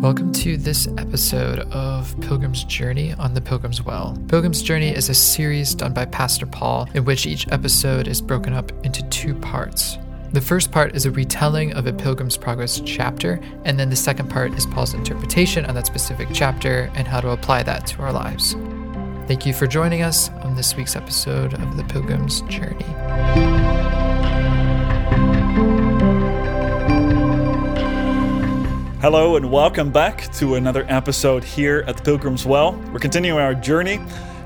Welcome to this episode of Pilgrim's Journey on the Pilgrim's Well. Pilgrim's Journey is a series done by Pastor Paul in which each episode is broken up into two parts. The first part is a retelling of a Pilgrim's Progress chapter, and then the second part is Paul's interpretation on that specific chapter and how to apply that to our lives. Thank you for joining us on this week's episode of the Pilgrim's Journey. Hello and welcome back to another episode here at the Pilgrim's Well. We're continuing our journey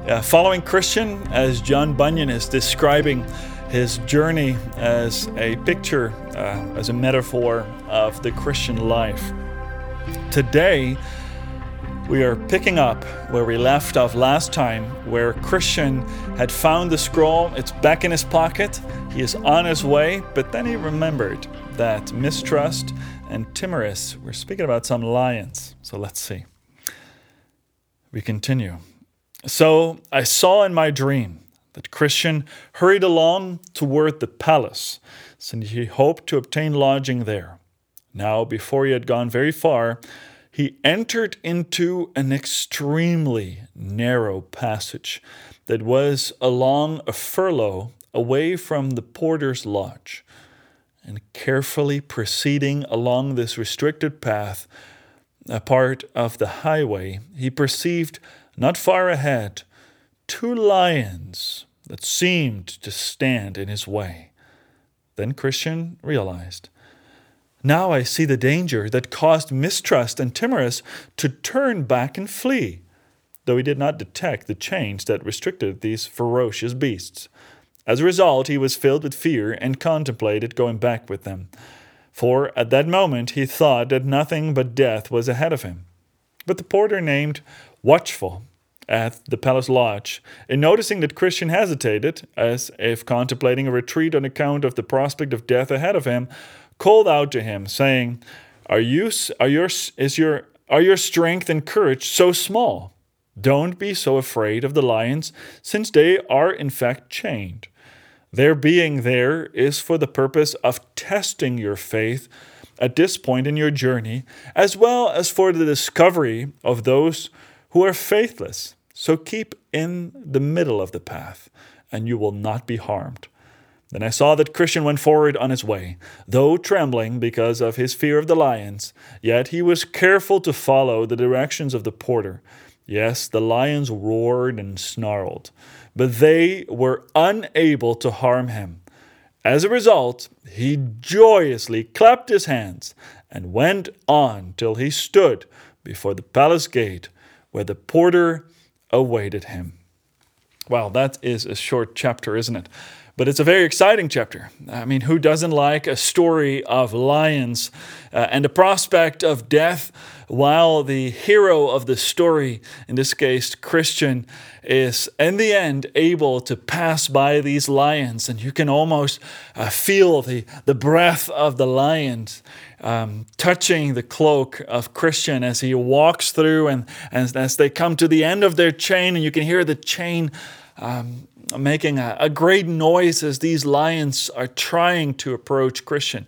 uh, following Christian as John Bunyan is describing his journey as a picture, uh, as a metaphor of the Christian life. Today, we are picking up where we left off last time, where Christian had found the scroll. It's back in his pocket. He is on his way, but then he remembered that mistrust and timorous. We're speaking about some lions. So let's see. We continue. So I saw in my dream that Christian hurried along toward the palace, since he hoped to obtain lodging there. Now, before he had gone very far, he entered into an extremely narrow passage that was along a furlong away from the porter's lodge and carefully proceeding along this restricted path, a part of the highway, he perceived not far ahead two lions that seemed to stand in his way. Then Christian realized. Now I see the danger that caused mistrust and timorous to turn back and flee, though he did not detect the chains that restricted these ferocious beasts. As a result, he was filled with fear and contemplated going back with them. For at that moment he thought that nothing but death was ahead of him. But the porter named Watchful at the palace lodge, in noticing that Christian hesitated, as if contemplating a retreat on account of the prospect of death ahead of him, called out to him, saying, "Are you are your is your are your strength and courage so small? Don't be so afraid of the lions, since they are in fact chained." Their being there is for the purpose of testing your faith at this point in your journey, as well as for the discovery of those who are faithless. So keep in the middle of the path, and you will not be harmed. Then I saw that Christian went forward on his way, though trembling because of his fear of the lions, yet he was careful to follow the directions of the porter. Yes, the lions roared and snarled but they were unable to harm him. As a result, he joyously clapped his hands and went on till he stood before the palace gate, where the porter awaited him. Well, that is a short chapter, isn't it? But it's a very exciting chapter. I mean, who doesn't like a story of lions uh, and the prospect of death while the hero of the story, in this case Christian, is in the end able to pass by these lions? And you can almost uh, feel the, the breath of the lions. Um, touching the cloak of Christian as he walks through, and, and as they come to the end of their chain, and you can hear the chain um, making a, a, great noise as these lions are trying to approach Christian.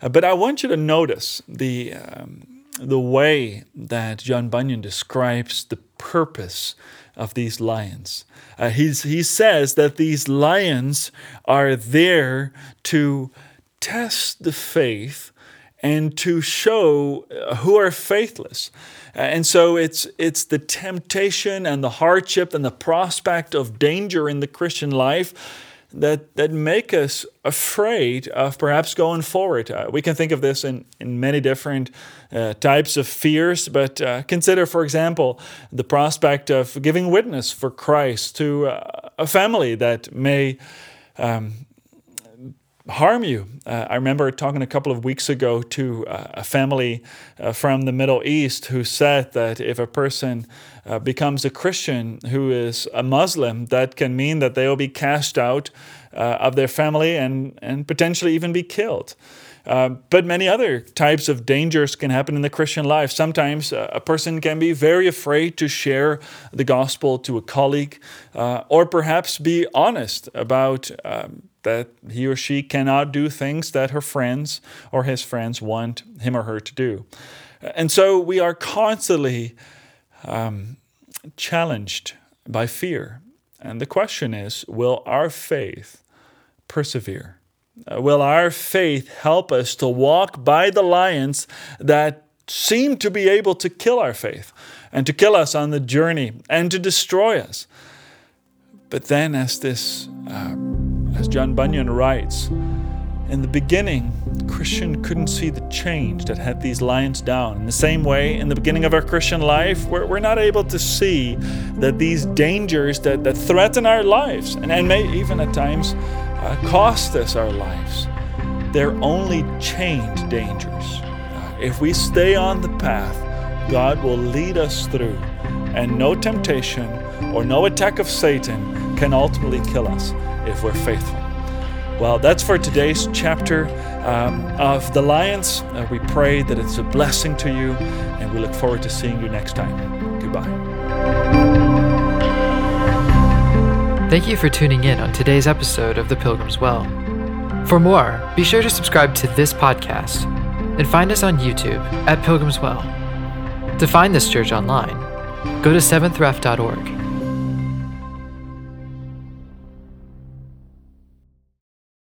Uh, but I want you to notice the, um, the way that John Bunyan describes the purpose of these lions. Uh, he says that these lions are there to test the faith and to show uh, who are faithless. And so it's, it's the temptation and the hardship and the prospect of danger in the Christian life that, that make us afraid of perhaps going forward. Uh, we can think of this in, in many different uh, types of fears, but uh, consider, for example, the prospect of giving witness for Christ to uh, a family that may um, harm you. Uh, I remember talking a couple of weeks ago to uh, a family uh, from the Middle East who said that if a person uh, becomes a Christian who is a Muslim, that can mean that they will be cast out uh, of their family and, and potentially even be killed. Uh, but many other types of dangers can happen in the Christian life. Sometimes a person can be very afraid to share the gospel to a colleague, or perhaps be honest about um, that he or she cannot do things that her friends or his friends want him or her to do. And so we are constantly um, challenged by fear. And the question is will our faith persevere? Uh, will our faith help us to walk by the lions that seem to be able to kill our faith and to kill us on the journey and to destroy us? But then, as this, uh, as John Bunyan writes, in the beginning, Christian couldn't see the change that had these lions down. In the same way, in the beginning of our Christian life, we're, we're not able to see that these dangers that, that threaten our lives and, and may even at times uh, cost us our lives, they're only chained dangers. Uh, if we stay on the path, God will lead us through, and no temptation or no attack of Satan can ultimately kill us if we're faithful. Well, that's for today's chapter um, of The Lions. Uh, we pray that it's a blessing to you, and we look forward to seeing you next time. Goodbye. Thank you for tuning in on today's episode of The Pilgrim's Well. For more, be sure to subscribe to this podcast and find us on YouTube at Pilgrim's Well. To find this church online, go to seventhref.org